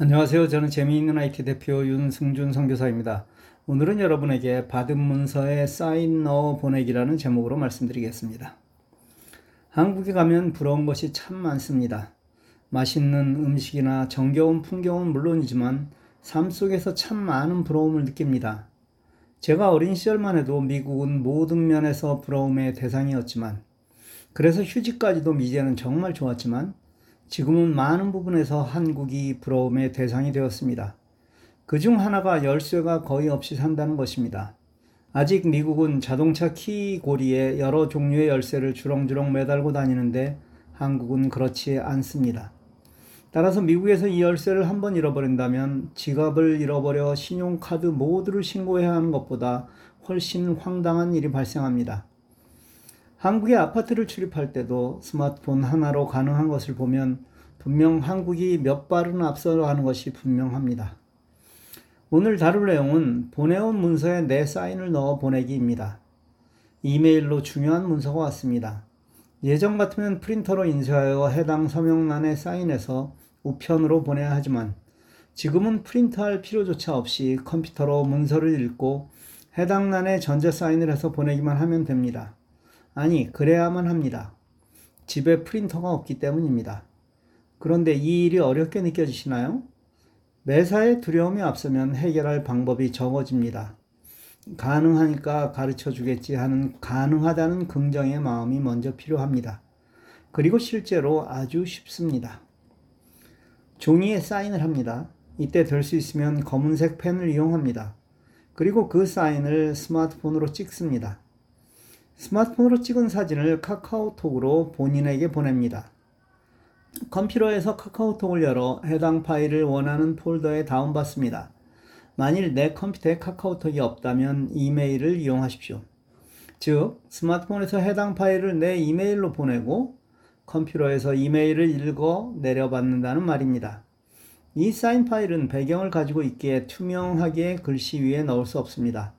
안녕하세요. 저는 재미있는 IT 대표 윤승준 선교사입니다. 오늘은 여러분에게 받은 문서에 사인 넣어 보내기라는 제목으로 말씀드리겠습니다. 한국에 가면 부러운 것이 참 많습니다. 맛있는 음식이나 정겨운 풍경은 물론이지만 삶 속에서 참 많은 부러움을 느낍니다. 제가 어린 시절만 해도 미국은 모든 면에서 부러움의 대상이었지만 그래서 휴직까지도 미제는 정말 좋았지만 지금은 많은 부분에서 한국이 부러움의 대상이 되었습니다. 그 중 하나가 열쇠가 거의 없이 산다는 것입니다. 아직 미국은 자동차 키 고리에 여러 종류의 열쇠를 주렁주렁 매달고 다니는데 한국은 그렇지 않습니다. 따라서 미국에서 이 열쇠를 한번 잃어버린다면 지갑을 잃어버려 신용카드 모두를 신고해야 하는 것보다 훨씬 황당한 일이 발생합니다. 한국의 아파트를 출입할 때도 스마트폰 하나로 가능한 것을 보면 분명 한국이 몇 발은 앞서가는 것이 분명합니다. 오늘 다룰 내용은 보내온 문서에 내 사인을 넣어 보내기입니다. 이메일로 중요한 문서가 왔습니다. 예전 같으면 프린터로 인쇄하여 해당 서명란에 사인해서 우편으로 보내야 하지만 지금은 프린트할 필요조차 없이 컴퓨터로 문서를 읽고 해당 란에 전자 사인을 해서 보내기만 하면 됩니다. 아니, 그래야만 합니다. 집에 프린터가 없기 때문입니다. 그런데 이 일이 어렵게 느껴지시나요? 매사에 두려움이 앞서면 해결할 방법이 적어집니다. 가능하니까 가르쳐 주겠지 하는 가능하다는 긍정의 마음이 먼저 필요합니다. 그리고 실제로 아주 쉽습니다. 종이에 사인을 합니다. 이때 될 수 있으면 검은색 펜을 이용합니다. 그리고 그 사인을 스마트폰으로 찍습니다. 스마트폰으로 찍은 사진을 카카오톡으로 본인에게 보냅니다. 컴퓨터에서 카카오톡을 열어 해당 파일을 원하는 폴더에 다운받습니다. 만일 내 컴퓨터에 카카오톡이 없다면 이메일을 이용하십시오. 즉, 스마트폰에서 해당 파일을 내 이메일로 보내고 컴퓨터에서 이메일을 읽어 내려받는다는 말입니다. 이 사인 파일은 배경을 가지고 있기에 투명하게 글씨 위에 넣을 수 없습니다.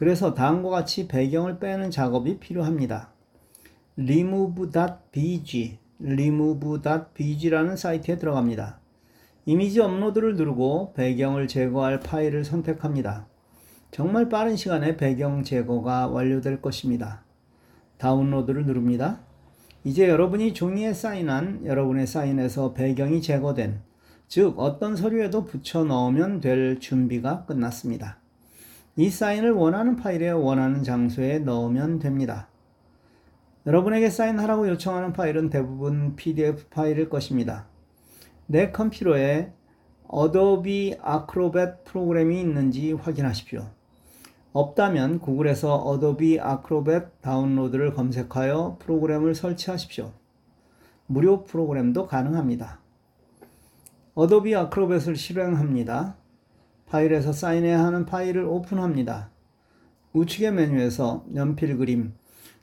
그래서 다음과 같이 배경을 빼는 작업이 필요합니다. remove.bg, remove.bg라는 사이트에 들어갑니다. 이미지 업로드를 누르고 배경을 제거할 파일을 선택합니다. 정말 빠른 시간에 배경 제거가 완료될 것입니다. 다운로드를 누릅니다. 이제 여러분이 종이에 사인한 여러분의 사인에서 배경이 제거된 즉 어떤 서류에도 붙여 넣으면 될 준비가 끝났습니다. 이 사인을 원하는 파일에 원하는 장소에 넣으면 됩니다. 여러분에게 사인하라고 요청하는 파일은 대부분 PDF 파일일 것입니다. 내 컴퓨터에 Adobe Acrobat 프로그램이 있는지 확인하십시오. 없다면 구글에서 Adobe Acrobat 다운로드를 검색하여 프로그램을 설치하십시오. 무료 프로그램도 가능합니다. Adobe Acrobat을 실행합니다. 파일에서 사인해야 하는 파일을 오픈합니다. 우측의 메뉴에서 연필 그림,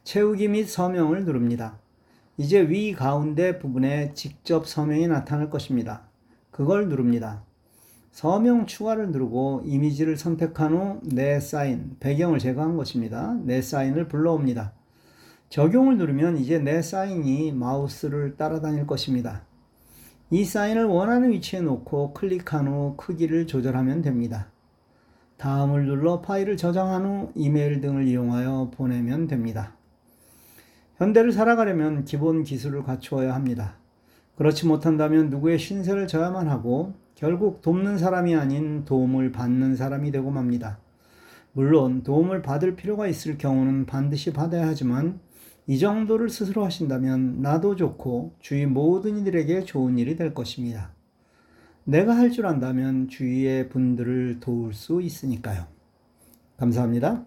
채우기 및 서명을 누릅니다. 이제 위 가운데 부분에 직접 서명이 나타날 것입니다. 그걸 누릅니다. 서명 추가를 누르고 이미지를 선택한 후 내 사인, 배경을 제거한 것입니다. 내 사인을 불러옵니다. 적용을 누르면 이제 내 사인이 마우스를 따라다닐 것입니다. 이 사인을 원하는 위치에 놓고 클릭한 후 크기를 조절하면 됩니다. 다음을 눌러 파일을 저장한 후 이메일 등을 이용하여 보내면 됩니다. 현대를 살아가려면 기본 기술을 갖추어야 합니다. 그렇지 못한다면 누구의 신세를 져야만 하고 결국 돕는 사람이 아닌 도움을 받는 사람이 되고 맙니다. 물론 도움을 받을 필요가 있을 경우는 반드시 받아야 하지만 이 정도를 스스로 하신다면 나도 좋고 주위 모든 이들에게 좋은 일이 될 것입니다. 내가 할 줄 안다면 주위의 분들을 도울 수 있으니까요. 감사합니다.